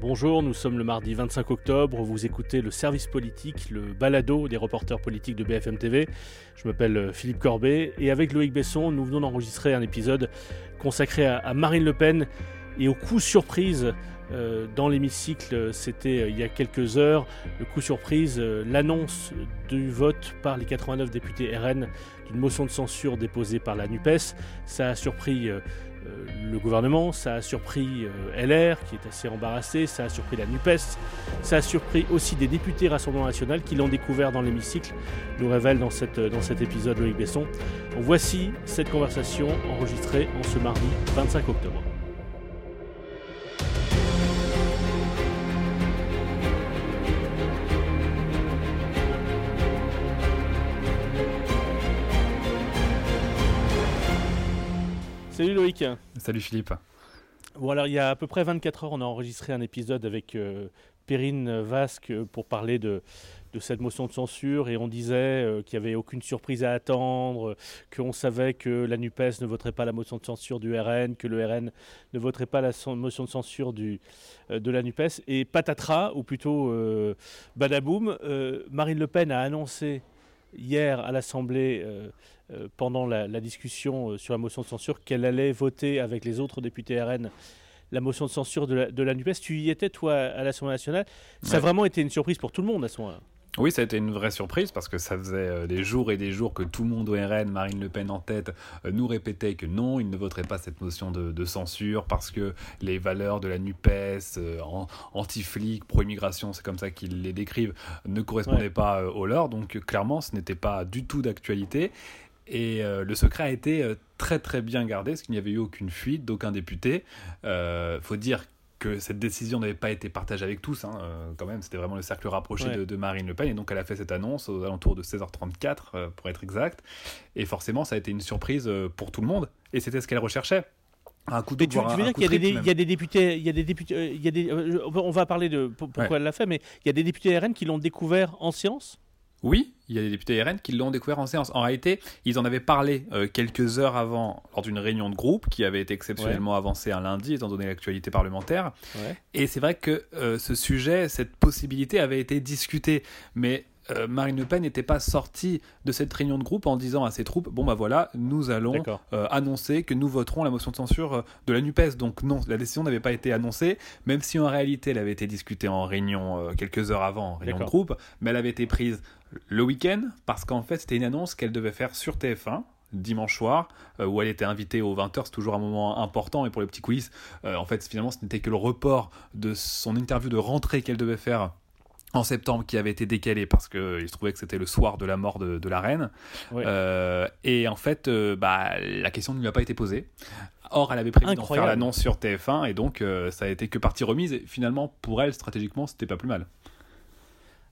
Bonjour, nous sommes le mardi 25 octobre, vous écoutez le service politique, le balado des reporters politiques de BFM TV. Je m'appelle euh, Philippe Corbet et avec Loïc Besson, nous venons d'enregistrer un épisode consacré à Marine Le Pen et au coup surprise euh, dans l'hémicycle, c'était euh, il y a quelques heures, le coup surprise, l'annonce du vote par les 89 députés RN d'une motion de censure déposée par la NUPES. Ça a surpris le gouvernement, ça a surpris euh, LR qui est assez embarrassé, ça a surpris la NUPES, ça a surpris aussi des députés Rassemblement National qui l'ont découvert dans l'hémicycle, nous révèle dans, dans cet épisode Loïc Besson. voici cette conversation enregistrée en ce mardi 25 octobre. Salut Loïc. Salut Philippe. Bon alors il y a à peu près 24 heures, on a enregistré un épisode avec euh, Perrine Vasque pour parler de, cette motion de censure et on disait euh, qu'il n'y avait aucune surprise à attendre, qu'on savait que la NUPES ne voterait pas la motion de censure du RN, que le RN ne voterait pas la motion de censure du, euh, de la NUPES. Et patatras, ou plutôt badaboum, Marine Le Pen a annoncé hier à l'Assemblée euh, pendant la, discussion euh, sur la motion de censure qu'elle allait voter avec les autres députés RN la motion de censure de la, de la NUPES. Tu y étais, toi, à l'Assemblée nationale? Ça a vraiment été une surprise pour tout le monde à ce moment-là. Oui, ça a été une vraie surprise parce que ça faisait euh, des jours et des jours que tout le monde au RN, Marine Le Pen en tête, nous répétait que non, il ne voterait pas cette motion de, censure parce que les valeurs de la NUPES, anti-flic, pro-immigration, c'est comme ça qu'ils les décrivent, ne correspondaient pas aux leurs. Donc clairement, ce n'était pas du tout d'actualité. Et euh, le secret a été euh, très très bien gardé, parce qu'il n'y avait eu aucune fuite d'aucun député. Il euh, faut dire que cette décision n'avait pas été partagée avec tous, hein, quand même, c'était vraiment le cercle rapproché de, Marine Le Pen, et donc elle a fait cette annonce aux alentours de 16h34, pour être exact, et forcément ça a été une surprise pour tout le monde, et c'était ce qu'elle recherchait. Un coup de tu, tu veux dire qu'il y, y, a des députés, il y a des députés, il y a des, on va parler de pourquoi elle l'a fait, mais il y a des députés RN qui l'ont découvert en séance oui, il y a des députés RN qui l'ont découvert en séance. En réalité, ils en avaient parlé euh, quelques heures avant, lors d'une réunion de groupe qui avait été exceptionnellement avancée un lundi, étant donné l'actualité parlementaire. Et c'est vrai que euh, ce sujet, cette possibilité avait été discutée. Mais euh, Marine Le Pen n'était pas sortie de cette réunion de groupe en disant à ses troupes bon bah voilà nous allons euh, annoncer que nous voterons la motion de censure euh, de la Nupes. Donc non la décision n'avait pas été annoncée même si en réalité elle avait été discutée en réunion quelques heures avant en réunion de groupe mais elle avait été prise le week-end parce qu'en fait c'était une annonce qu'elle devait faire sur TF1 dimanche soir où elle était invitée aux 20h c'est toujours un moment important et pour les petits quiz en fait finalement ce n'était que le report de son interview de rentrée qu'elle devait faire en septembre qui avait été décalé parce qu'il se trouvait que c'était le soir de la mort de, la reine. Euh, et en fait, euh, bah, la question ne lui a pas été posée. Or, elle avait prévu d'en faire l'annonce sur TF1 et donc euh, ça a été que partie remise. Et finalement, pour elle, stratégiquement, c'était pas plus mal.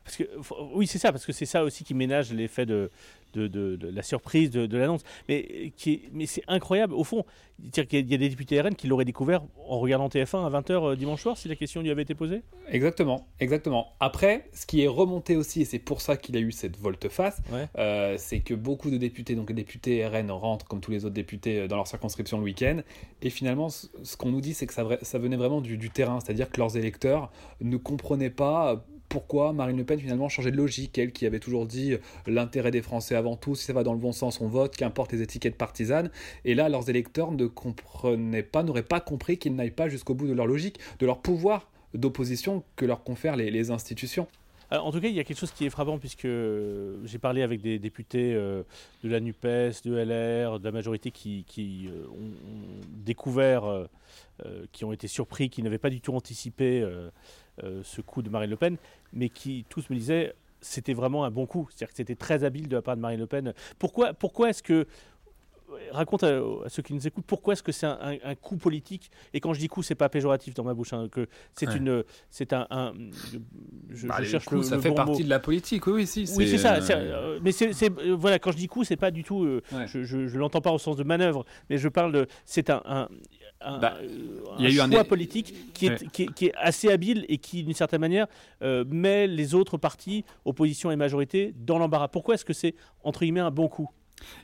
Parce que, oui, c'est ça, parce que c'est ça aussi qui ménage l'effet de, de, la surprise de, l'annonce. Mais, mais c'est incroyable, au fond. Il y a des députés RN qui l'auraient découvert en regardant TF1 à 20h euh, dimanche soir, si la question lui avait été posée? Exactement, exactement. Après, ce qui est remonté aussi, et c'est pour ça qu'il a eu cette volte-face, euh, c'est que beaucoup de députés, donc les députés RN, rentrent comme tous les autres députés euh, dans leur circonscription le week-end. Et finalement, ce qu'on nous dit, c'est que ça, ça venait vraiment du, du terrain, c'est-à-dire que leurs électeurs ne comprenaient pas pourquoi Marine Le Pen finalement changé de logique, elle qui avait toujours dit euh, l'intérêt des Français avant tout, si ça va dans le bon sens on vote, qu'importe les étiquettes partisanes, et là leurs électeurs ne comprenaient pas, n'auraient pas compris qu'ils n'aillent pas jusqu'au bout de leur logique, de leur pouvoir d'opposition que leur confèrent les, institutions. En tout cas, il y a quelque chose qui est frappant puisque euh, j'ai parlé avec des députés euh, de la NUPES, de LR, de la majorité qui, ont, découvert, qui ont été surpris, qui n'avaient pas du tout anticipé euh, ce coup de Marine Le Pen, mais qui tous me disaient c'était vraiment un bon coup. C'est-à-dire que c'était très habile de la part de Marine Le Pen. Pourquoi, pourquoi est-ce que raconte à, ceux qui nous écoutent pourquoi est-ce que c'est un, coup politique. Et quand je dis coup c'est pas péjoratif dans ma bouche hein, que c'est une c'est un, je, bah, cherche le, ça fait partie de la politique. Oui si oui c'est ça mais c'est voilà quand je dis coup c'est pas du tout je, je, l'entends pas au sens de manœuvre mais je parle de c'est un, bah, il y a eu choix un politique qui est, qui, est, assez habile et qui, d'une certaine manière, euh, met les autres partis, opposition et majorité, dans l'embarras. Pourquoi est-ce que c'est, entre guillemets, un bon coup?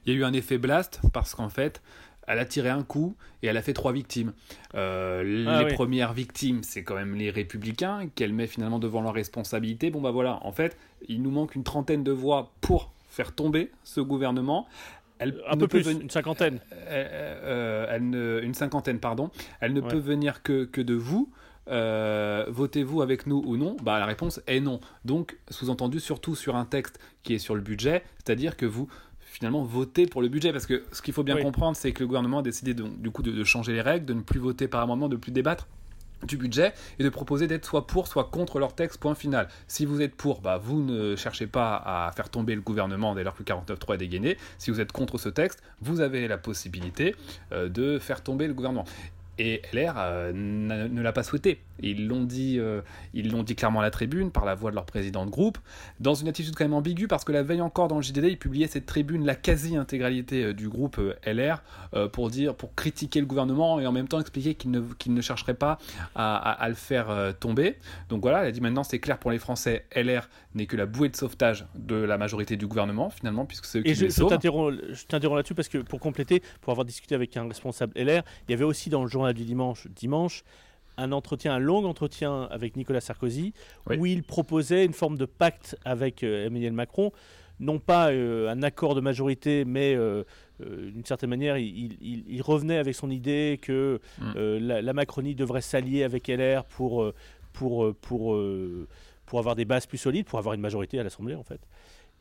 Il y a eu un effet blast parce qu'en fait, elle a tiré un coup et elle a fait trois victimes. Euh, ah les premières victimes, c'est quand même les républicains qu'elle met finalement devant leur responsabilité. Bon bah voilà, en fait, il nous manque une trentaine de voix pour faire tomber ce gouvernement un peu plus, une cinquantaine. Euh, euh, une cinquantaine, pardon. Elle ne peut venir que, que de vous. Euh, votez-vous avec nous ou non? Bah, La réponse est non. Donc, sous-entendu, surtout sur un texte qui est sur le budget, c'est-à-dire que vous finalement votez pour le budget. Parce que ce qu'il faut bien comprendre, c'est que le gouvernement a décidé du coup de, de, changer les règles, de ne plus voter par amendement, de ne plus débattre du budget et de proposer d'être soit pour, soit contre leur texte, point final. Si vous êtes pour, bah, vous ne cherchez pas à faire tomber le gouvernement dès lors que 49.3 est dégainé. Si vous êtes contre ce texte, vous avez la possibilité euh, de faire tomber le gouvernement. Et LR euh, ne l'a pas souhaité. Ils l'ont dit, euh, ils l'ont dit clairement à la tribune par la voix de leur président de groupe, dans une attitude quand même ambiguë parce que la veille encore dans le JDD, ils publiaient cette tribune, la quasi-intégralité euh, du groupe LR, pour dire, pour critiquer le gouvernement et en même temps expliquer qu'ils ne, qu'ils ne chercheraient pas à, le faire tomber. Donc voilà, elle a dit maintenant c'est clair pour les Français, LR n'est que la bouée de sauvetage de la majorité du gouvernement finalement, puisque c'est eux qui et je, je t'interromps là-dessus parce que pour compléter, pour avoir discuté avec un responsable LR, il y avait aussi dans le journal du dimanche, dimanche, un entretien, un long entretien avec Nicolas Sarkozy, où il proposait une forme de pacte avec euh, Emmanuel Macron, non pas euh, un accord de majorité, mais euh, d'une certaine manière, il, revenait avec son idée que mm. la, Macronie devrait s'allier avec LR pour, pour, pour, pour avoir des bases plus solides, pour avoir une majorité à l'Assemblée, en fait.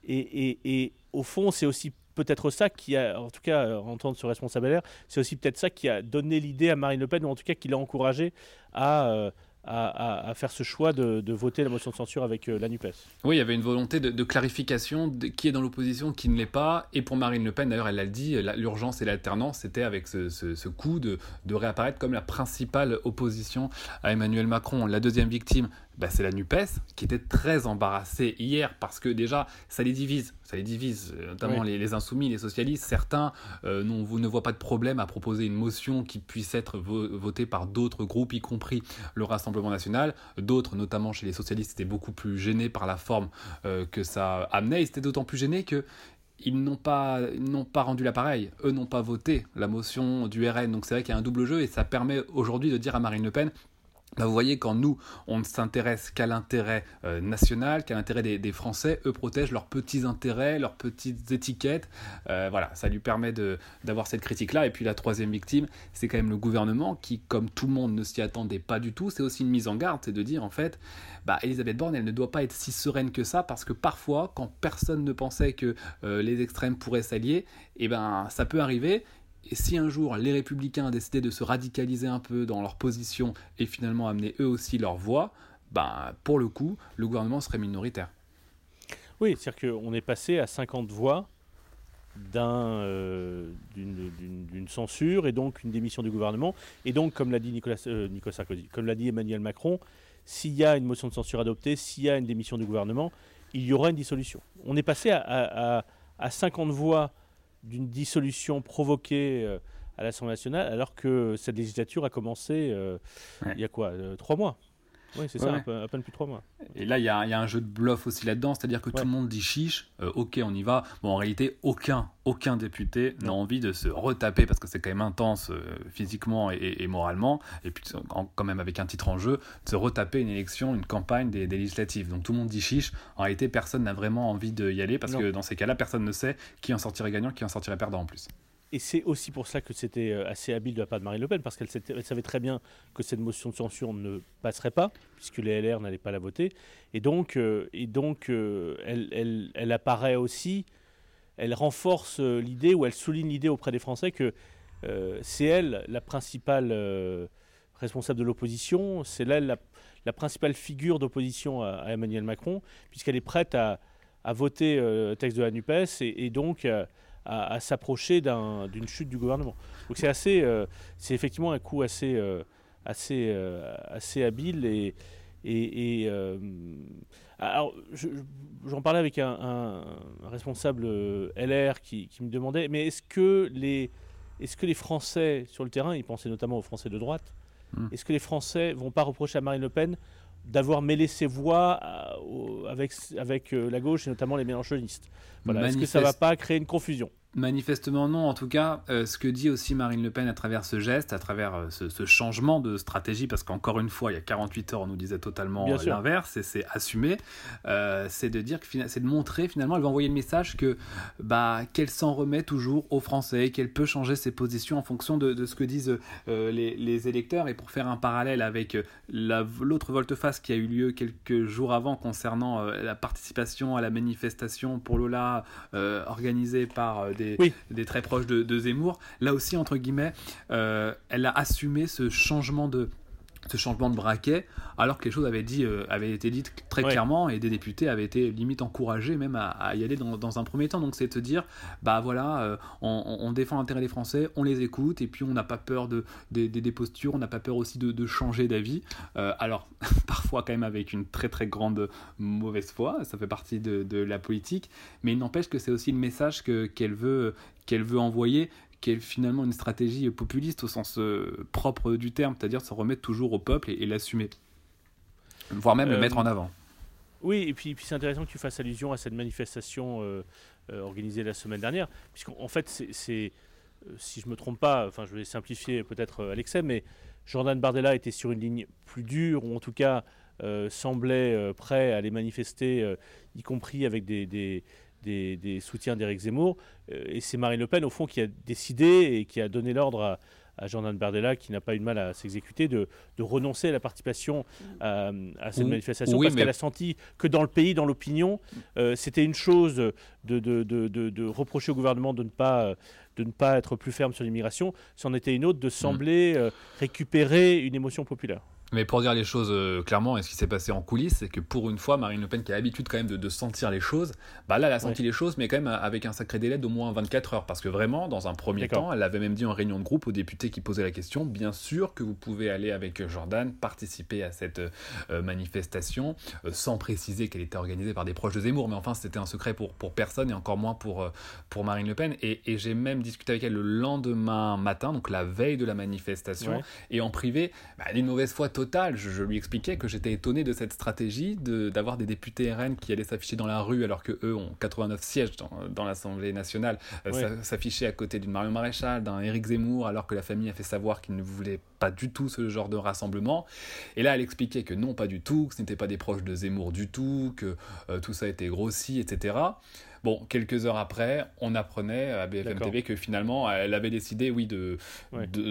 Et, et au fond, c'est aussi peut-être ça qui a, en tout cas, euh, entendre ce responsable LR, c'est aussi peut-être ça qui a donné l'idée à Marine Le Pen, ou en tout cas qui l'a encouragé à, euh, à, faire ce choix de, voter la motion de censure avec euh, la NUPES. Oui, il y avait une volonté de, clarification de qui est dans l'opposition, qui ne l'est pas. Et pour Marine Le Pen, d'ailleurs, elle l'a dit, l'urgence et l'alternance, c'était avec ce, coup de, de, réapparaître comme la principale opposition à Emmanuel Macron. La deuxième victime, bah, c'est la NUPES, qui était très embarrassée hier parce que déjà, ça les divise. Ça les divise, euh, notamment les, insoumis, les socialistes. Certains euh, ne voient pas de problème à proposer une motion qui puisse être votée par d'autres groupes, y compris le Rassemblement national. D'autres, notamment chez les socialistes, étaient beaucoup plus gênés par la forme euh, que ça amenait. Ils étaient d'autant plus gênés que ils n'ont pas, n'ont pas rendu l'appareil. Eux n'ont pas voté la motion du RN. Donc c'est vrai qu'il y a un double jeu et ça permet aujourd'hui de dire à Marine Le Pen bah, vous voyez, quand nous, on ne s'intéresse qu'à l'intérêt euh, national, qu'à l'intérêt des, Français, eux protègent leurs petits intérêts, leurs petites étiquettes. Euh, voilà, ça lui permet d'avoir cette critique-là. Et puis la troisième victime, c'est quand même le gouvernement qui, comme tout le monde ne s'y attendait pas du tout, c'est aussi une mise en garde, c'est de dire en fait, bah, Elisabeth Borne, elle ne doit pas être si sereine que ça, parce que parfois, quand personne ne pensait que euh, les extrêmes pourraient s'allier, eh ben, ça peut arriver. Et si un jour les républicains décidaient de se radicaliser un peu dans leur position et finalement amener eux aussi leur voix, ben, pour le coup, le gouvernement serait minoritaire. Oui, c'est-à-dire qu'on est passé à 50 voix euh, d'une censure et donc une démission du gouvernement. Et donc, comme l'a dit Nicolas, euh, comme l'a dit Emmanuel Macron, s'il y a une motion de censure adoptée, s'il y a une démission du gouvernement, il y aura une dissolution. On est passé à 50 voix d'une dissolution provoquée euh, à l'Assemblée nationale, alors que cette législature a commencé euh, il y a quoi euh, Trois mois? Oui, c'est ça, à peine plus de trois mois. Et là, il y, a, un jeu de bluff aussi là-dedans, c'est-à-dire que tout le monde dit chiche, ok, on y va. Bon, en réalité, aucun, aucun député n'a envie de se retaper, parce que c'est quand même intense physiquement et, moralement, et puis quand même avec un titre en jeu, de se retaper une élection, une campagne des, législatives. Donc tout le monde dit chiche. En réalité, personne n'a vraiment envie d'y aller, parce que dans ces cas-là, personne ne sait qui en sortirait gagnant, qui en sortirait perdant en plus. Et c'est aussi pour ça que c'était euh, assez habile de la part de Marine Le Pen, parce qu'elle savait très bien que cette motion de censure ne passerait pas, puisque les LR n'allaient pas la voter. Et donc, euh, et donc euh, elle, apparaît aussi, elle renforce l'idée, ou elle souligne l'idée auprès des Français que c'est elle la principale responsable de l'opposition, c'est elle la, principale figure d'opposition à, Emmanuel Macron, puisqu'elle est prête à, voter le texte de la NUPES et, donc à, s'approcher d'une chute du gouvernement. Donc c'est assez, c'est effectivement un coup assez, assez, assez habile et, et, alors, j'en parlais avec un, responsable LR qui, qui, me demandait, mais est-ce que les est-ce que les Français sur le terrain, il pensait notamment aux Français de droite, hmm. est-ce que les Français vont pas reprocher à Marine Le Pen d'avoir mêlé ses voix euh, avec, avec euh, la gauche et notamment les mélanchonistes voilà. Est-ce que ça ne va pas créer une confusion? Manifestement non. En tout cas, euh, ce que dit aussi Marine Le Pen à travers ce geste, à travers euh, ce, changement de stratégie, parce qu'encore une fois, il y a 48 heures, on nous disait totalement l'inverse, et c'est assumé, euh, c'est de dire que c'est de montrer finalement, elle va envoyer le message que bah qu'elle s'en remet toujours aux Français, qu'elle peut changer ses positions en fonction de, ce que disent les, électeurs. Et pour faire un parallèle avec l'autre volte-face qui a eu lieu quelques jours avant concernant la participation à la manifestation pour Lola organisée par des des, très proches de, Zemmour. Là aussi, entre guillemets, euh, elle a assumé ce changement de, ce changement de braquet, alors que les choses avaient, dit, euh, avaient été dites très clairement et des députés avaient été limite encouragés même à, y aller dans, un premier temps. Donc c'est de se dire, bah voilà, euh, on, défend l'intérêt des Français, on les écoute et puis on n'a pas peur de, des, postures, on n'a pas peur aussi de, changer d'avis. Euh, alors parfois quand même avec une très très grande mauvaise foi, ça fait partie de, la politique, mais il n'empêche que c'est aussi le message qu'elle veut qu'elle veut envoyer qui est finalement une stratégie populiste au sens euh, propre du terme, c'est-à-dire se remettre toujours au peuple et, l'assumer, voire même le mettre en euh, avant. Oui, et puis, puis c'est intéressant que tu fasses allusion à cette manifestation euh, organisée la semaine dernière, puisqu'en fait, c'est, si je me trompe pas, enfin je vais simplifier peut-être à l'excès, mais Jordan Bardella était sur une ligne plus dure, ou en tout cas semblait prêt à les manifester, y compris avec des des, soutiens d'Éric Zemmour. Euh, et c'est Marine Le Pen, au fond, qui a décidé et qui a donné l'ordre à, Jordan Bardella, qui n'a pas eu de mal à s'exécuter, de, renoncer à la participation à, cette manifestation, parce qu'elle a senti que dans le pays, dans l'opinion, euh, c'était une chose de, de, reprocher au gouvernement de ne pas de ne pas être plus ferme sur l'immigration, c'en était une autre de sembler euh, récupérer une émotion populaire. Mais pour dire les choses euh, clairement, et ce qui s'est passé en coulisses, c'est que pour une fois, Marine Le Pen, qui a l'habitude quand même de, sentir les choses, bah là, elle a senti les choses, mais quand même avec un sacré délai d'au moins 24 heures. Parce que vraiment, dans un premier temps, elle avait même dit en réunion de groupe aux députés qui posaient la question bien sûr que vous pouvez aller avec Jordan participer à cette euh, manifestation, euh, sans préciser qu'elle était organisée par des proches de Zemmour. Mais enfin, c'était un secret pour, pour personne et encore moins pour, pour Marine Le Pen. Et, j'ai même discuté avec elle le lendemain matin, donc la veille de la manifestation, et en privé, bah, elle une mauvaise foi totale je, lui expliquais que j'étais étonné de cette stratégie d'avoir des députés RN qui allaient s'afficher dans la rue alors que eux ont 89 sièges dans, l'Assemblée nationale, euh, s'afficher à côté d'une Marion Maréchal, d'un Éric Zemmour, alors que la famille a fait savoir qu'ils ne voulaient pas du tout ce genre de rassemblement. Et là, elle expliquait que non, pas du tout, que ce n'était pas des proches de Zemmour du tout, que euh, tout ça était grossi, etc. Bon, quelques heures après, on apprenait à BFM TV que finalement, elle avait décidé, oui, de,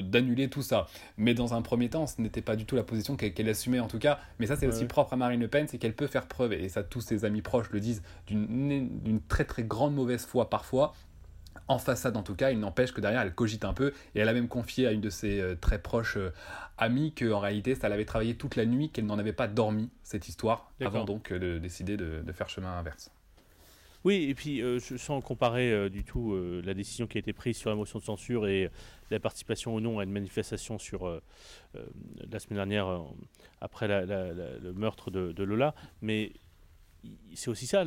d'annuler tout ça. Mais dans un premier temps, ce n'était pas du tout la position qu'elle, assumait en tout cas. Mais ça, c'est aussi propre à Marine Le Pen, c'est qu'elle peut faire preuve, et ça tous ses amis proches le disent, d'une, très très grande mauvaise foi parfois, en façade en tout cas, il n'empêche que derrière elle cogite un peu et elle a même confié à une de ses euh, très proches euh, amies qu'en réalité ça l'avait travaillé toute la nuit, qu'elle n'en avait pas dormi cette histoire avant donc euh, de décider de faire chemin inverse. Oui, et puis euh, sans comparer euh, du tout euh, la décision qui a été prise sur la motion de censure et la participation ou non à une manifestation sur la semaine dernière après le meurtre de, Lola, mais c'est aussi ça,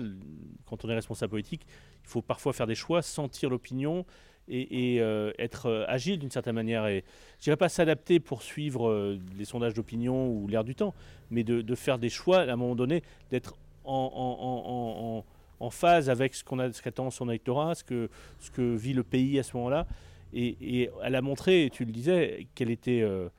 quand on est responsable politique, il faut parfois faire des choix, sentir l'opinion et, être agile d'une certaine manière. Et je dirais pas s'adapter pour suivre les sondages d'opinion ou l'air du temps, mais de, faire des choix à un moment donné, d'être en en phase avec ce qu'on qu'attend son électorat, ce que, ce que vit le pays à ce moment-là. Et, elle a montré, tu le disais, qu'elle était euh,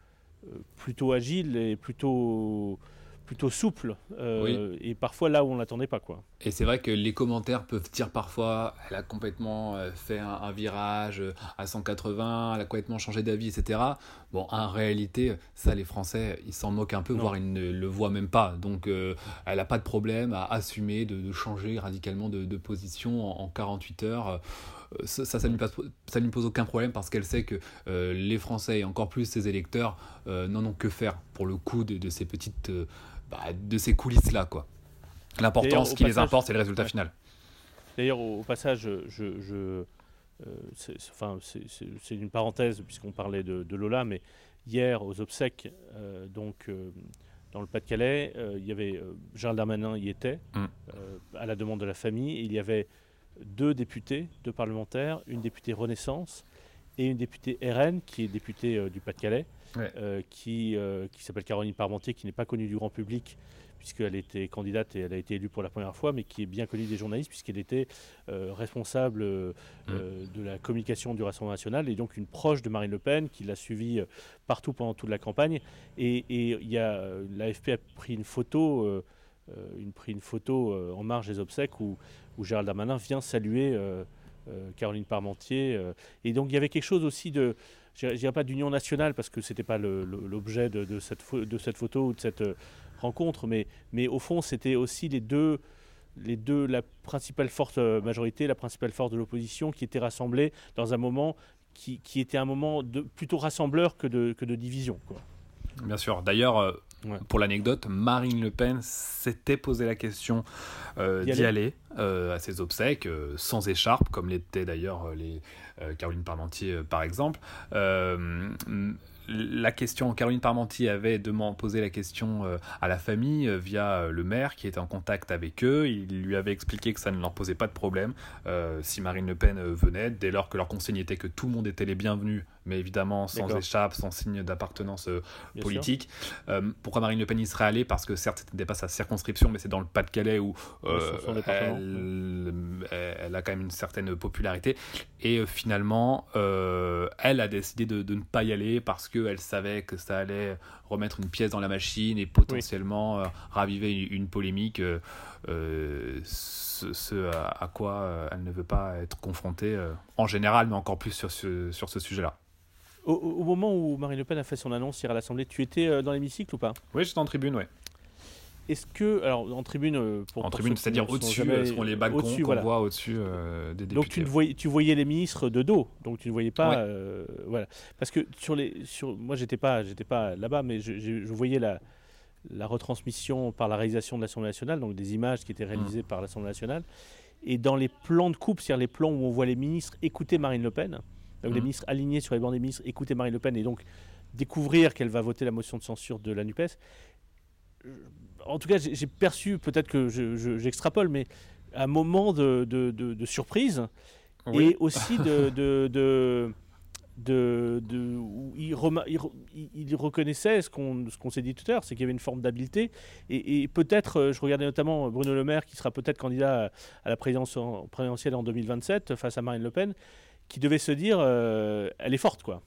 plutôt agile et plutôt plutôt souple euh, et parfois là où on l'attendait pas quoi. Et c'est vrai que les commentaires peuvent dire parfois elle a complètement euh, fait un, virage euh, à 180, elle a complètement changé d'avis, etc. Bon, en réalité, ça les Français ils s'en moquent un peu, voire ils ne le voient même pas. Donc elle n'a pas de problème à assumer de, changer radicalement de, position en, 48 heures ça, ça, ne lui, pose aucun problème parce qu'elle sait que les Français et encore plus ses électeurs n'en ont que faire pour le coup de, de ces petites bah, de ces coulisses-là. quoi. L'important, ce qui les importe, c'est le résultat final. D'ailleurs, au, passage, je, c'est une parenthèse puisqu'on parlait de, Lola, mais hier aux obsèques, donc dans le Pas-de-Calais, il y avait Gérald Darmanin y était mm. à la demande de la famille. il y avait deux députés, deux parlementaires, une députée Renaissance et une députée RN qui est députée du Pas-de-Calais, qui, qui s'appelle Caroline Parmentier, qui n'est pas connue du grand public puisqu'elle était candidate et elle a été élue pour la première fois, mais qui est bien connue des journalistes, puisqu'elle était euh, responsable euh, mm. euh, de la communication du Rassemblement national et donc une proche de Marine Le Pen qui l'a suivie partout pendant toute la campagne. Et, il y a l'AFP a pris une photo, une, pris une photo en marge des obsèques où, où Gérald Darmanin vient saluer Caroline Parmentier. et donc il y avait quelque chose aussi de je dirais pas d'union nationale parce que c'était pas l'objet de, de, cette de cette photo ou de cette rencontre, mais, mais au fond, c'était aussi les deux, les deux, la principale force euh, majorité, la principale force de l'opposition qui étaient rassemblées dans un moment qui, qui, était un moment de, plutôt rassembleur que de, que de division. Quoi. Bien sûr. D'ailleurs, euh, pour l'anecdote, Marine Le Pen s'était posé la question euh, d'y aller, à ses obsèques, sans écharpe, comme l'étaient d'ailleurs les Caroline Parmentier par exemple. La question, Caroline Parmentier avait posé la question euh, à la famille euh, via euh, le maire qui était en contact avec eux. Il lui avait expliqué que ça ne leur posait pas de problème si Marine Le Pen venait, dès lors que leur consigne était que tout le monde était les bienvenus mais évidemment sans échappe, sans signe d'appartenance euh, politique. Euh, pourquoi Marine Le Pen y serait allée? Parce que certes, ce n'était pas sa circonscription, mais c'est dans le Pas-de-Calais où euh, elle, a quand même une certaine popularité. Et finalement, elle a décidé de, ne pas y aller parce qu'elle savait que ça allait remettre une pièce dans la machine et potentiellement raviver une, polémique. ce, à, quoi elle ne veut pas être confrontée en général, mais encore plus sur ce, sur ce sujet-là. Au, moment où Marine Le Pen a fait son annonce hier à l'Assemblée, tu étais euh, dans l'hémicycle ou pas? Oui, j'étais en tribune, oui. Est-ce que, alors en tribune, euh, pour, en tribune, c'est-à-dire au-dessus, ce qu'on les balcons qu'on voit au-dessus euh, des députés. Donc tu, voyais, tu voyais les ministres de dos, donc tu ne voyais pas, voilà, parce que sur les, sur, moi j'étais pas, j'étais pas là-bas, mais je, je, voyais la, la retransmission par la réalisation de l'Assemblée nationale, donc des images qui étaient réalisées mmh. par l'Assemblée nationale, et dans les plans de coupe, c'est-à-dire les plans où on voit les ministres écouter Marine Le Pen donc les mmh. ministres alignés sur les bancs des ministres, écouter Marine Le Pen et donc découvrir qu'elle va voter la motion de censure de la NUPES. En tout cas, j'ai perçu, peut-être que j'extrapole, mais un moment de, de, surprise et aussi de, de, de, où il, il, reconnaissait ce qu'on s'est dit tout à l'heure, c'est qu'il y avait une forme d'habileté. Et, peut-être, euh, je regardais notamment Bruno Le Maire, qui sera peut-être candidat à la présidence présidentielle en 2027 face à Marine Le Pen qui devait se dire euh, elle est forte quoi.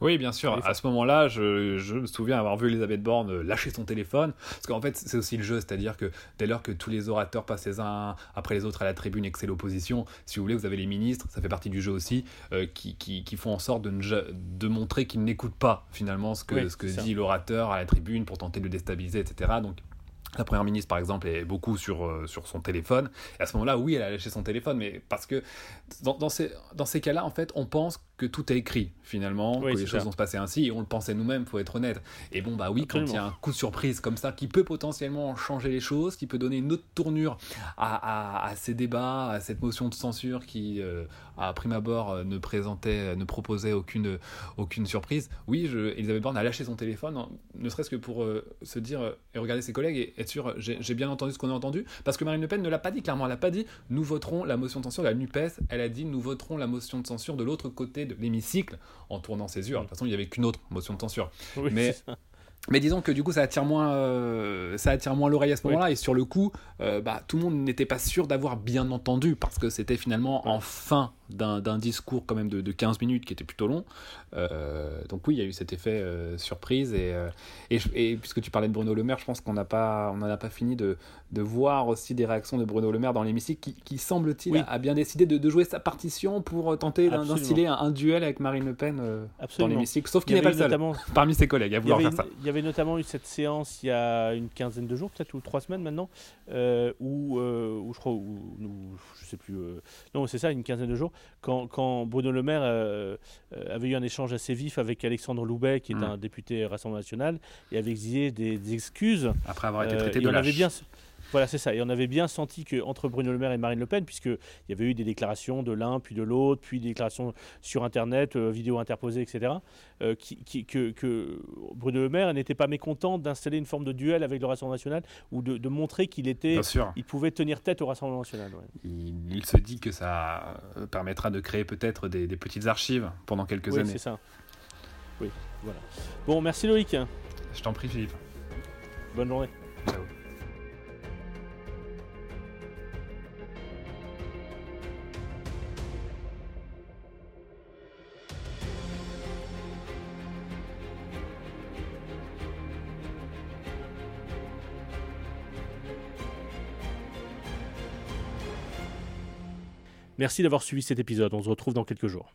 Oui, bien sûr. À ce moment-là, je, me souviens avoir vu Elisabeth Borne lâcher son téléphone. Parce qu'en fait, c'est aussi le jeu. C'est-à-dire que dès lors que tous les orateurs passent les uns après les autres à la tribune et que c'est l'opposition, si vous voulez, vous avez les ministres, ça fait partie du jeu aussi, euh, qui, qui, font en sorte de, de montrer qu'ils n'écoutent pas finalement ce que, ce que dit l'orateur à la tribune pour tenter de le déstabiliser, etc. Donc la première ministre, par exemple, est beaucoup sur, euh, sur son téléphone. Et à ce moment-là, oui, elle a lâché son téléphone, mais parce que dans, dans ces, dans ces cas-là, en fait, on pense que tout est écrit, finalement, que les choses vont se passer ainsi, et on le pensait nous-mêmes, faut être honnête. Et bon, bah oui, quand il y a un coup de surprise comme ça, qui peut potentiellement changer les choses, qui peut donner une autre tournure à, à, ces débats, à cette motion de censure qui, euh, à prime abord, euh, ne présentait, ne proposait aucune, aucune surprise, oui, je, Elisabeth Borne a lâché son téléphone, ne serait-ce que pour se dire, et regarder ses collègues, et être sûr, j'ai bien entendu ce qu'on a entendu, parce que Marine Le Pen ne l'a pas dit clairement, elle n'a pas dit nous voterons la motion de censure de la NUPES, elle a dit nous voterons la motion de censure de l'autre côté de l'hémicycle en tournant ses yeux. De toute façon, il n'y avait qu'une autre motion de censure. mais, mais disons que du coup, ça attire moins, euh, ça attire moins l'oreille à ce moment-là. Et sur le coup, euh, bah, tout le monde n'était pas sûr d'avoir bien entendu parce que c'était finalement en fin d'un discours quand même de, de, 15 minutes qui était plutôt long. Euh, donc oui, il y a eu cet effet euh, surprise. Et, euh, et, et, puisque tu parlais de Bruno Le Maire, je pense qu'on n'en a pas fini de, de, voir aussi des réactions de Bruno Le Maire dans l'hémicycle qui, qui semble-t-il a bien décidé de, de, jouer sa partition pour tenter d'instiller un, duel avec Marine Le Pen dans l'hémicycle. Sauf qu'il n'est pas le seul parmi ses collègues à vouloir faire ça. Il y avait notamment eu cette séance il y a une quinzaine de jours, peut-être ou trois semaines maintenant, où, où je crois, où, je sais plus, non c'est ça, une quinzaine de jours, quand, Bruno Le Maire euh, euh, avait eu un échange assez vif avec Alexandre Loubet, qui est mm. un député Rassemblement National, et avait exigé des, excuses. Après avoir été euh, traité de lâche. Bien, Voilà, c'est ça. Et on avait bien senti qu'entre Bruno Le Maire et Marine Le Pen, puisqu'il y avait eu des déclarations de l'un, puis de l'autre, puis des déclarations sur Internet, euh, vidéos interposées, etc., euh, qui, que, Bruno Le Maire n'était pas mécontent d'installer une forme de duel avec le Rassemblement national ou de, montrer qu'il était, il pouvait tenir tête au Rassemblement national. Il, se dit que ça euh, permettra de créer peut-être des, petites archives pendant quelques oui, années. c'est ça. Oui, voilà. Bon, merci Loïc. Je t'en prie, Philippe. Bonne journée. Ciao. Merci d'avoir suivi cet épisode, on se retrouve dans quelques jours.